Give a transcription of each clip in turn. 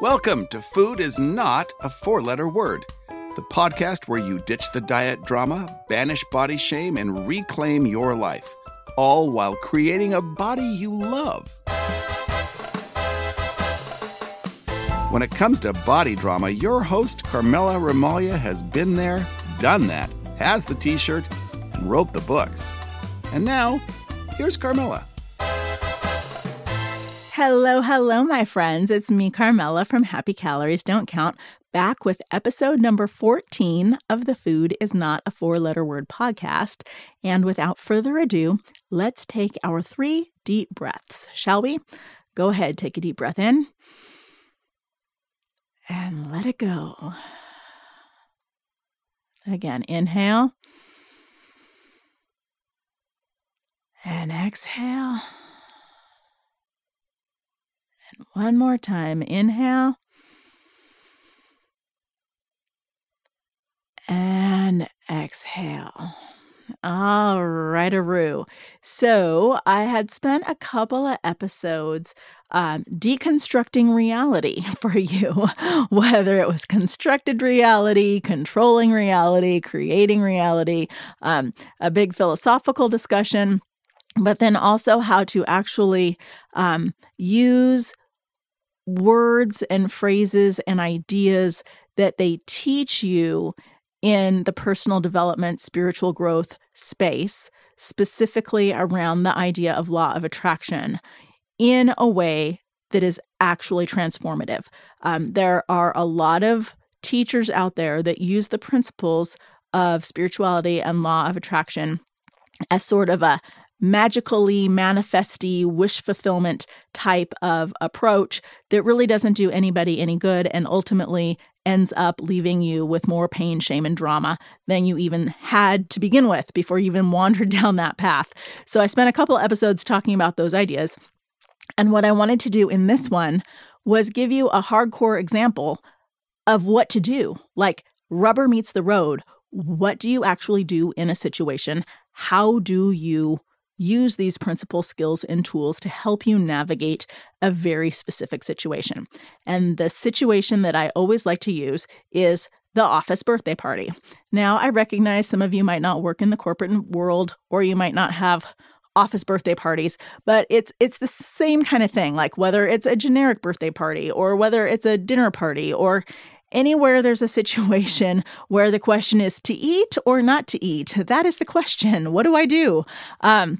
Welcome to Food is Not a Four Letter Word, the podcast where you ditch the diet drama, banish body shame, and reclaim your life, all while creating a body you love. When it comes to body drama, your host, Carmela Ramalia, has been there, done that, has the t shirt, and wrote the books. And now, here's Carmela. Hello, hello, my friends. It's me, Carmela from Happy Calories Don't Count, back with episode number 14 of the Food is Not a Four Letter Word podcast. And without further ado, let's take our three deep breaths, shall we? Go ahead, take a deep breath in and let it go. Again, inhale and exhale. One more time. Inhale. And exhale. All right, Aru. So I had spent a couple of episodes um, deconstructing reality for you, whether it was constructed reality, controlling reality, creating reality, um, a big philosophical discussion, but then also how to actually um, use words and phrases and ideas that they teach you in the personal development, spiritual growth space, specifically around the idea of law of attraction in a way that is actually transformative. Um, there are a lot of teachers out there that use the principles of spirituality and law of attraction as sort of a magically manifesty wish fulfillment type of approach that really doesn't do anybody any good and ultimately ends up leaving you with more pain, shame, and drama than you even had to begin with before you even wandered down that path. So I spent a couple episodes talking about those ideas. And what I wanted to do in this one was give you a hardcore example of what to do. Like rubber meets the road. What do you actually do in a situation? How do you use these principal skills and tools to help you navigate a very specific situation. And the situation that I always like to use is the office birthday party. Now, I recognize some of you might not work in the corporate world or you might not have office birthday parties but it's it's the same kind of thing like whether it's a generic birthday party or whether it's a dinner party or Anywhere there's a situation where the question is to eat or not to eat, that is the question. What do I do? Um,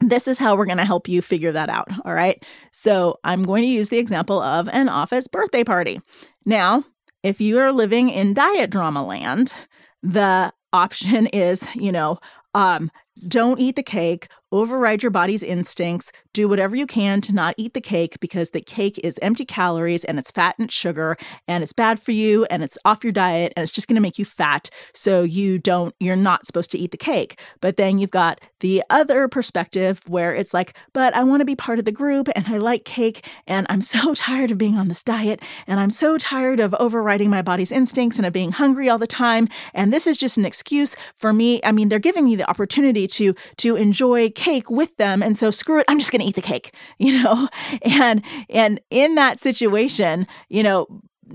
this is how we're going to help you figure that out. All right. So I'm going to use the example of an office birthday party. Now, if you are living in diet drama land, the option is, you know, um, don't eat the cake, override your body's instincts, do whatever you can to not eat the cake because the cake is empty calories and it's fat and sugar and it's bad for you and it's off your diet and it's just going to make you fat. So you don't, you're not supposed to eat the cake. But then you've got the other perspective where it's like, but I want to be part of the group and I like cake and I'm so tired of being on this diet and I'm so tired of overriding my body's instincts and of being hungry all the time. And this is just an excuse for me. I mean, they're giving me the opportunity to to enjoy cake with them and so screw it i'm just going to eat the cake you know? And and in that situation you know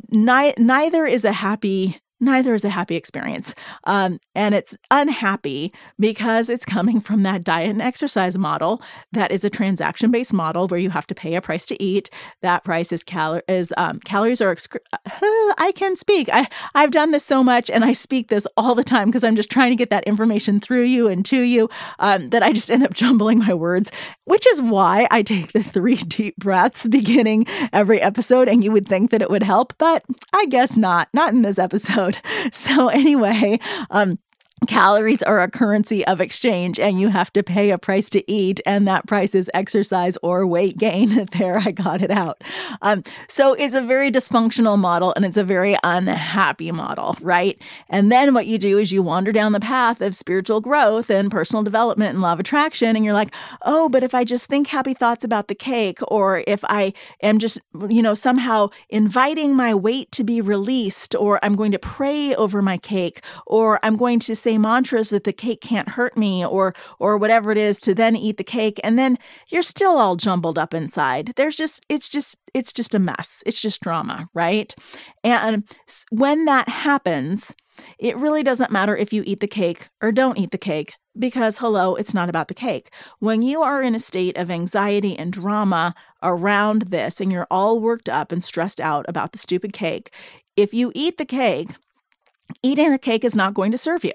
ni- neither is a happy neither is a happy experience. Um, and it's unhappy because it's coming from that diet and exercise model that is a transaction based model where you have to pay a price to eat. That price is, cal- is um, calories are, excre- uh, I can speak. I, I've done this so much and I speak this all the time because I'm just trying to get that information through you and to you um, that I just end up jumbling my words, which is why I take the three deep breaths beginning every episode. And you would think that it would help, but I guess not, not in this episode So, anyway, um, Calories are a currency of exchange, and you have to pay a price to eat, and that price is exercise or weight gain. there, I got it out. Um, so it's a very dysfunctional model, and it's a very unhappy model, right? And then what you do is you wander down the path of spiritual growth and personal development and law of attraction, and you're like, oh, but if I just think happy thoughts about the cake, or if I am just, you know, somehow inviting my weight to be released, or I'm going to pray over my cake, or I'm going to say mantras that the cake can't hurt me or or whatever it is to then eat the cake and then you're still all jumbled up inside. There's just it's just it's just a mess. It's just drama, right? And when that happens, it really doesn't matter if you eat the cake or don't eat the cake because, hello, it's not about the cake. When you are in a state of anxiety and drama around this and you're all worked up and stressed out about the stupid cake, if you eat the cake, eating the cake is not going to serve you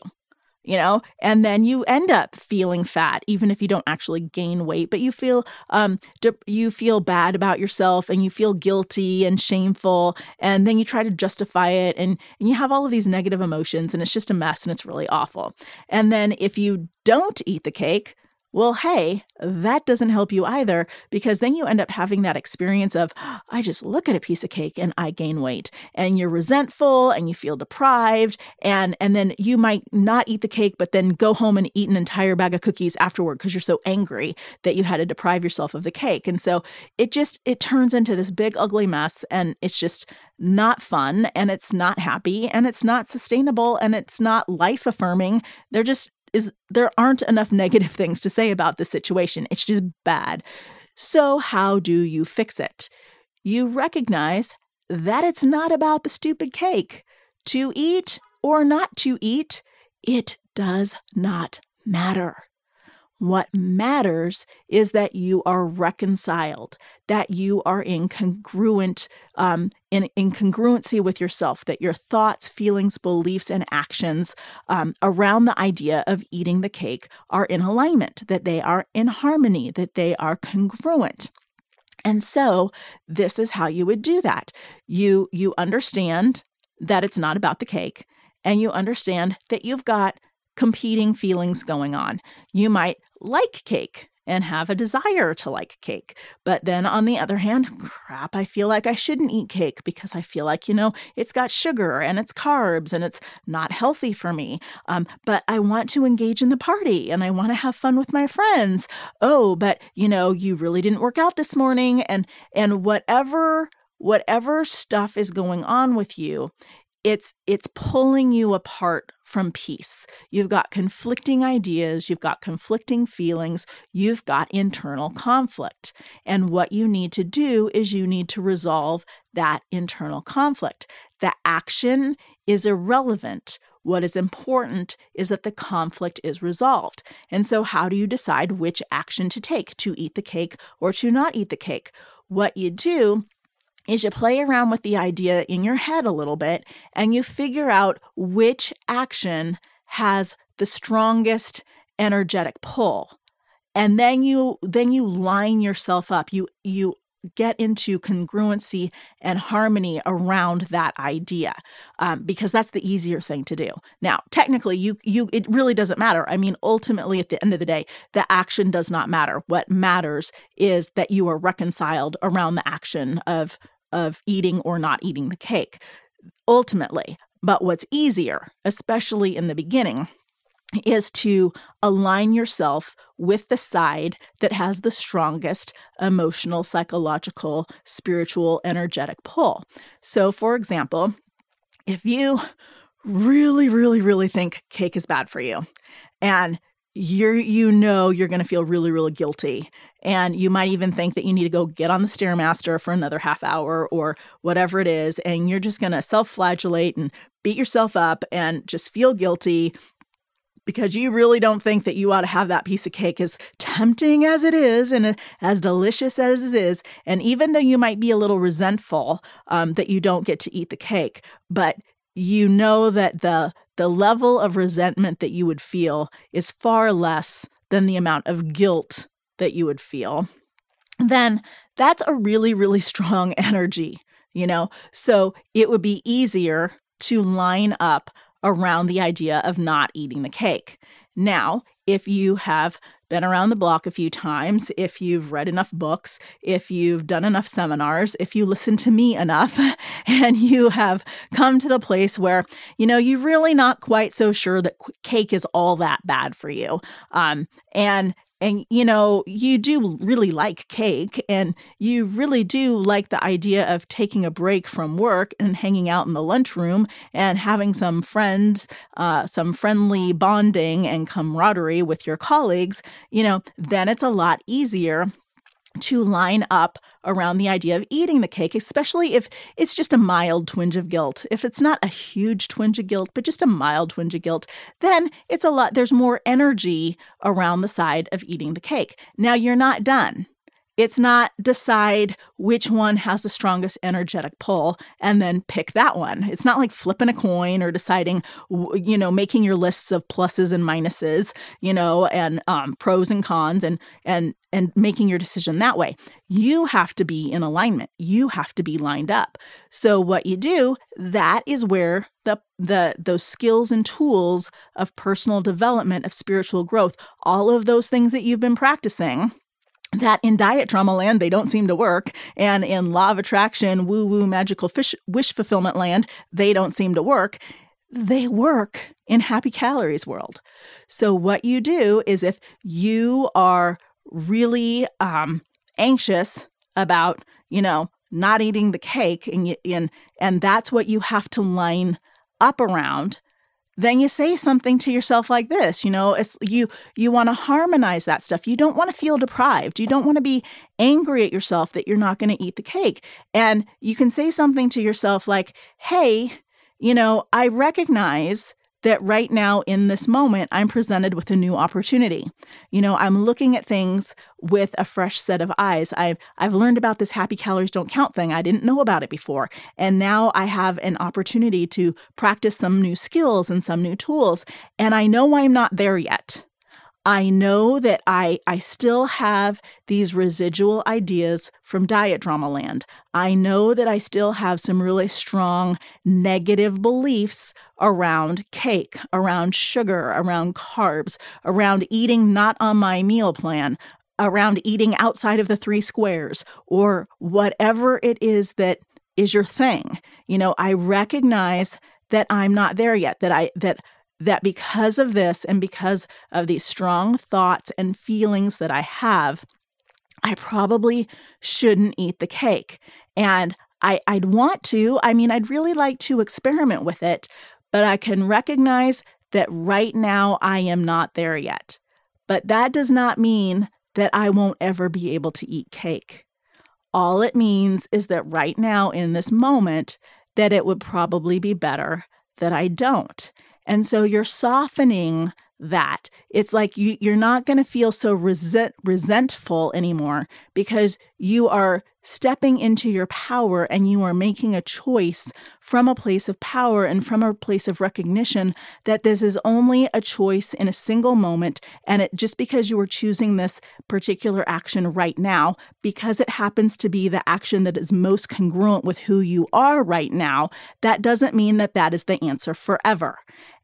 you know and then you end up feeling fat even if you don't actually gain weight but you feel um you feel bad about yourself and you feel guilty and shameful and then you try to justify it and, and you have all of these negative emotions and it's just a mess and it's really awful. And then if you don't eat the cake well, hey, that doesn't help you either because then you end up having that experience of, I just look at a piece of cake and I gain weight. And you're resentful and you feel deprived. And, and then you might not eat the cake, but then go home and eat an entire bag of cookies afterward because you're so angry that you had to deprive yourself of the cake. And so it just, it turns into this big, ugly mess. And it's just not fun and it's not happy and it's not sustainable and it's not life affirming. They're just is there aren't enough negative things to say about the situation. It's just bad. So, how do you fix it? You recognize that it's not about the stupid cake. To eat or not to eat, it does not matter. What matters is that you are reconciled, that you are in congruent, um, in, in congruency with yourself, that your thoughts, feelings, beliefs, and actions um, around the idea of eating the cake are in alignment, that they are in harmony, that they are congruent. And so this is how you would do that. You you understand that it's not about the cake and you understand that you've got competing feelings going on. You might like cake and have a desire to like cake. But then on the other hand, crap, I feel like I shouldn't eat cake because I feel like, you know, it's got sugar and it's carbs and it's not healthy for me. Um, but I want to engage in the party and I want to have fun with my friends. Oh, but you know, you really didn't work out this morning and and whatever whatever stuff is going on with you, it's it's pulling you apart from peace. You've got conflicting ideas, you've got conflicting feelings, you've got internal conflict. And what you need to do is you need to resolve that internal conflict. The action is irrelevant. What is important is that the conflict is resolved. And so, how do you decide which action to take to eat the cake or to not eat the cake? What you do is you play around with the idea in your head a little bit and you figure out which action has the strongest energetic pull. And then you then you line yourself up. You you get into congruency and harmony around that idea um, because that's the easier thing to do. Now technically you you it really doesn't matter. I mean ultimately at the end of the day the action does not matter. What matters is that you are reconciled around the action of of eating or not eating the cake ultimately but what's easier especially in the beginning is to align yourself with the side that has the strongest emotional, psychological, spiritual, energetic pull. So, for example, if you really, really, really think cake is bad for you and you're you know you're going to feel really really guilty and you might even think that you need to go get on the stairmaster for another half hour or whatever it is and you're just going to self-flagellate and beat yourself up and just feel guilty because you really don't think that you ought to have that piece of cake as tempting as it is and as delicious as it is. And even though you might be a little resentful um, that you don't get to eat the cake, but you know that the the level of resentment that you would feel is far less than the amount of guilt that you would feel. Then that's a really, really strong energy, you know? So it would be easier to line up around the idea of not eating the cake. Now, if you have been around the block a few times, if you've read enough books, if you've done enough seminars, if you listen to me enough, and you have come to the place where, you know, you're really not quite so sure that cake is all that bad for you. Um, and and you know you do really like cake and you really do like the idea of taking a break from work and hanging out in the lunchroom and having some friends uh, some friendly bonding and camaraderie with your colleagues you know then it's a lot easier to line up around the idea of eating the cake, especially if it's just a mild twinge of guilt. If it's not a huge twinge of guilt, but just a mild twinge of guilt, then it's a lot, there's more energy around the side of eating the cake. Now, you're not done. It's not decide which one has the strongest energetic pull and then pick that one. It's not like flipping a coin or deciding, you know, making your lists of pluses and minuses, you know, and um, pros and cons, and and and making your decision that way. You have to be in alignment. You have to be lined up. So what you do, that is where the the those skills and tools of personal development, of spiritual growth, all of those things that you've been practicing that in diet trauma land they don't seem to work. And in law of attraction woo woo magical fish, wish fulfillment land they don't seem to work. They work in happy calories world. So what you do is if you are really um, anxious about you know not eating the cake and, and and that's what you have to line up around then you say something to yourself like this you know it's you you want to harmonize that stuff. You don't want to feel deprived. You don't want to be angry at yourself that you're not going to eat the cake. And you can say something to yourself like hey you know i recognize that right now in this moment, I'm presented with a new opportunity. You know, I'm looking at things with a fresh set of eyes. I've, I've learned about this happy calories don't count thing. I didn't know about it before. And now I have an opportunity to practice some new skills and some new tools. And I know I'm not there yet. I know that I I still have these residual ideas from diet drama land. I know that I still have some really strong negative beliefs around cake, around sugar, around carbs, around eating not on my meal plan, around eating outside of the three squares or whatever it is that is your thing. You know, I recognize that I'm not there yet, that I that that because of this and because of these strong thoughts and feelings that I have, I probably shouldn't eat the cake. And I, I'd want to, I mean, I'd really like to experiment with it, but I can recognize that right now I am not there yet. But that does not mean that I won't ever be able to eat cake. All it means is that right now in this moment, that it would probably be better that I don't. And so you're softening that. It's like you, you're not going to feel so resent, resentful anymore because you are stepping into your power and you are making a choice from a place of power and from a place of recognition that this is only a choice in a single moment. And it just because you are choosing this particular action right now, because it happens to be the action that is most congruent with who you are right now, that doesn't mean that that is the answer forever.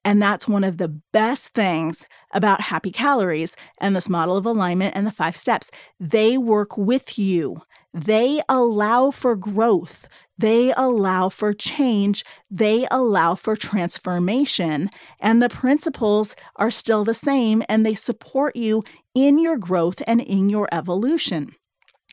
And that's one of the best things about happy calories and this model of alignment and the five steps. They work with you, they allow for growth, they allow for change, they allow for transformation. And the principles are still the same and they support you in your growth and in your evolution.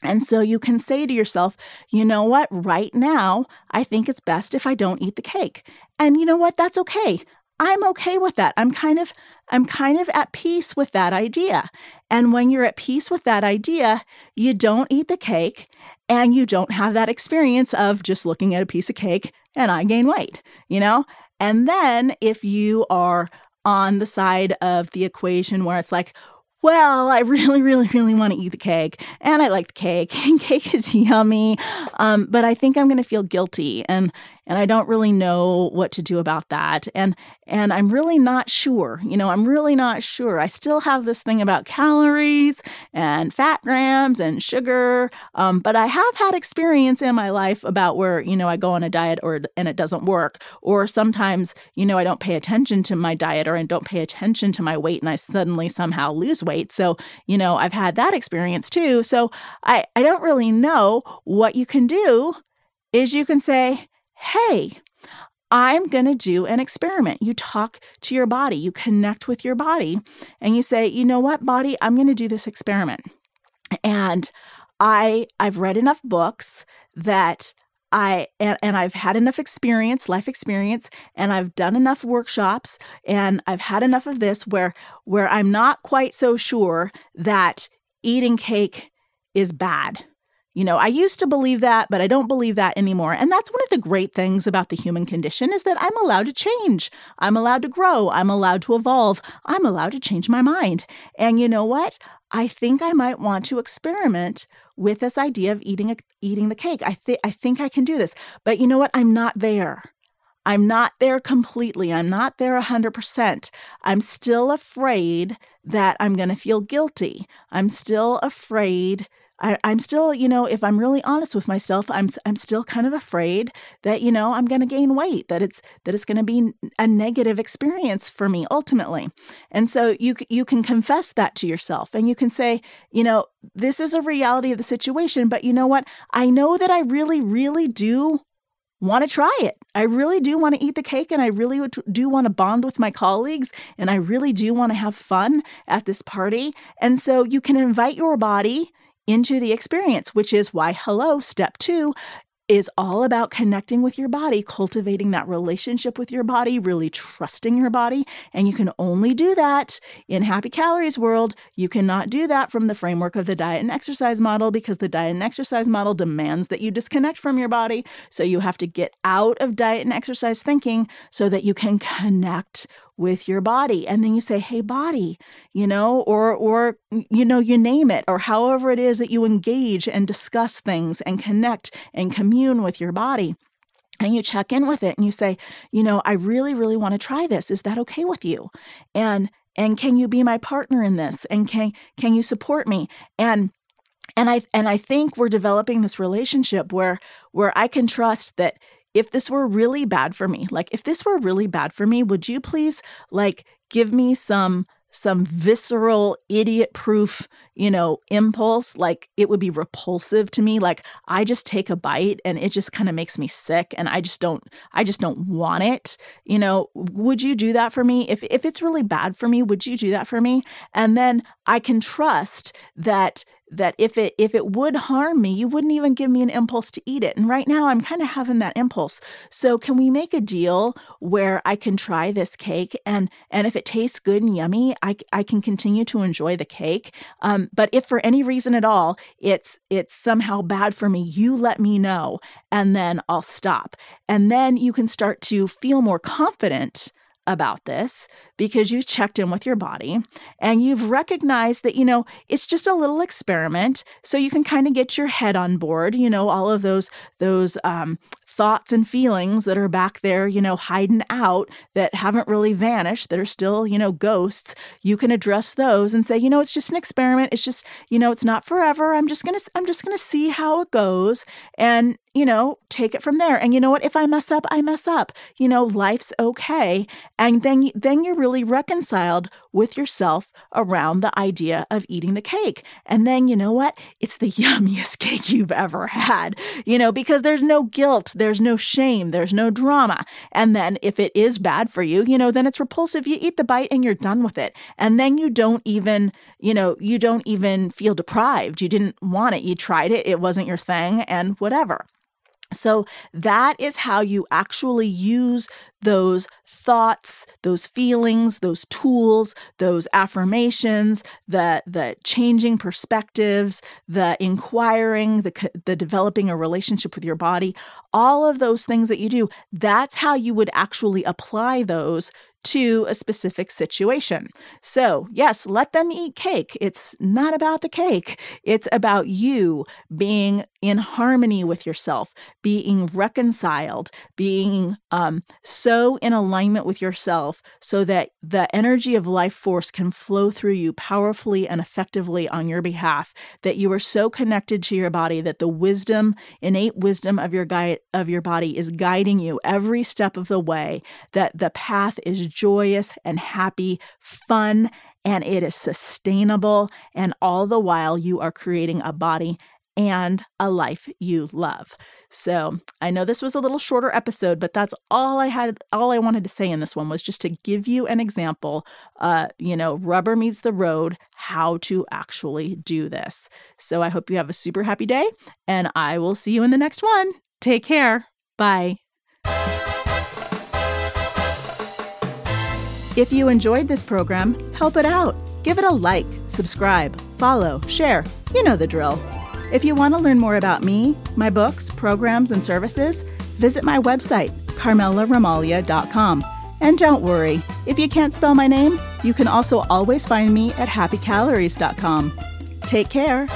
And so you can say to yourself, you know what, right now, I think it's best if I don't eat the cake. And you know what, that's okay. I'm okay with that. I'm kind of I'm kind of at peace with that idea. And when you're at peace with that idea, you don't eat the cake and you don't have that experience of just looking at a piece of cake and I gain weight, you know? And then if you are on the side of the equation where it's like, well, I really, really, really want to eat the cake, and I like the cake, and cake is yummy, um, but I think I'm going to feel guilty, and and I don't really know what to do about that. And and I'm really not sure. You know, I'm really not sure. I still have this thing about calories and fat grams and sugar, um, but I have had experience in my life about where you know I go on a diet or and it doesn't work, or sometimes you know I don't pay attention to my diet or I don't pay attention to my weight and I suddenly somehow lose weight. So you know I've had that experience too. So I I don't really know what you can do is you can say hey, I'm going to do an experiment. You talk to your body, you connect with your body, and you say, you know what, body, I'm going to do this experiment. And I I've read enough books that I and, and I've had enough experience, life experience, and I've done enough workshops and I've had enough of this where where I'm not quite so sure that eating cake is bad. You know, I used to believe that, but I don't believe that anymore. And that's one of the great things about the human condition is that I'm allowed to change. I'm allowed to grow. I'm allowed to evolve. I'm allowed to change my mind. And you know what? I think I might want to experiment with this idea of eating a, eating the cake. I think I think I can do this. But you know what? I'm not there. I'm not there completely. I'm not there 100%. I'm still afraid that I'm going to feel guilty. I'm still afraid I, am still, you know, if I'm really honest with myself, I'm I'm still kind of afraid that you know I'm going to gain weight, that it's that it's going to be a negative experience for me ultimately. And so you you can confess that to yourself, and you can say, you know, this is a reality of the situation, but you know what? I know that I really, really do want to try it. I really do want to eat the cake and I really do want to bond with my colleagues and I really do want to have fun at this party. And so you can invite your body into the experience, which is why hello, step two is all about connecting with your body, cultivating that relationship with your body, really trusting your body. And you can only do that in Happy Calories world. You cannot do that from the framework of the diet and exercise model because the diet and exercise model demands that you disconnect from your body. So you have to get out of diet and exercise thinking so that you can connect with your body and then you say hey body you know or or you know you name it or however it is that you engage and discuss things and connect and commune with your body and you check in with it and you say you know i really really want to try this. Is that okay with you? And and can you be my partner in this? And can can you support me? And and i and i think we're developing this relationship where where i can trust that if this were really bad for me, like if this were really bad for me, would you please like give me some some visceral idiot proof, you know, impulse like it would be repulsive to me like I just take a bite and it just kind of makes me sick and I just don't I just don't want it. You know, would you do that for me? If if it's really bad for me, would you do that for me? And then I can trust that that if it if it would harm me you wouldn't even give me an impulse to eat it. And right now i'm kind of having that impulse. So can we make a deal where i can try this cake and and if it tastes good and yummy i, I can continue to enjoy the cake. Um, but if for any reason at all it's it's somehow bad for me you let me know and then i'll stop. And then you can start to feel more confident about this because you've checked in with your body and you've recognized that, you know, it's just a little experiment. So you can kind of get your head on board, you know, all of those, those, um, thoughts and feelings that are back there, you know, hiding out that haven't really vanished, that are still, you know, ghosts, you can address those and say, you know, it's just an experiment. It's just, you know, it's not forever. I'm just going to I'm just going to see how it goes and you know, take it from there. And you know what? If I mess up, I mess up. You know, life's okay. And then then you're really reconciled with yourself around the idea of eating the cake. And then you know what? It's the yummiest cake you've ever had. You know, because there's no guilt, there's no shame, there's no drama. And then if it is bad for you, you know, then it's repulsive. You eat the bite and you're done with it. And then you don't even, you know, you don't even feel deprived. You didn't want it. You tried it, it wasn't your thing and whatever. So that is how you actually use those thoughts, those feelings, those tools, those affirmations, the the changing perspectives, the inquiring, the the developing a relationship with your body, all of those things that you do, that's how you would actually apply those to a specific situation. So, yes, let them eat cake. It's not about the cake, it's about you being in harmony with yourself, being reconciled, being um, so in alignment with yourself so that the energy of life force can flow through you powerfully and effectively on your behalf, that you are so connected to your body that the wisdom, innate wisdom of your guide of your body is guiding you every step of the way, that the path is joyous and happy, fun, and it is sustainable. And all the while, you are creating a body and a life you love. So, I know this was a little shorter episode, but that's all I had all I wanted to say in this one was just to give you an example, uh, you know, rubber meets the road, how to actually do this. So, I hope you have a super happy day and I will see you in the next one. Take care. Bye. If you enjoyed this program, help it out. Give it a like, subscribe, follow, share. You know the drill. If you want to learn more about me, my books, programs, and services, visit my website, carmelaramalia.com. And don't worry, if you can't spell my name, you can also always find me at happycalories.com. Take care.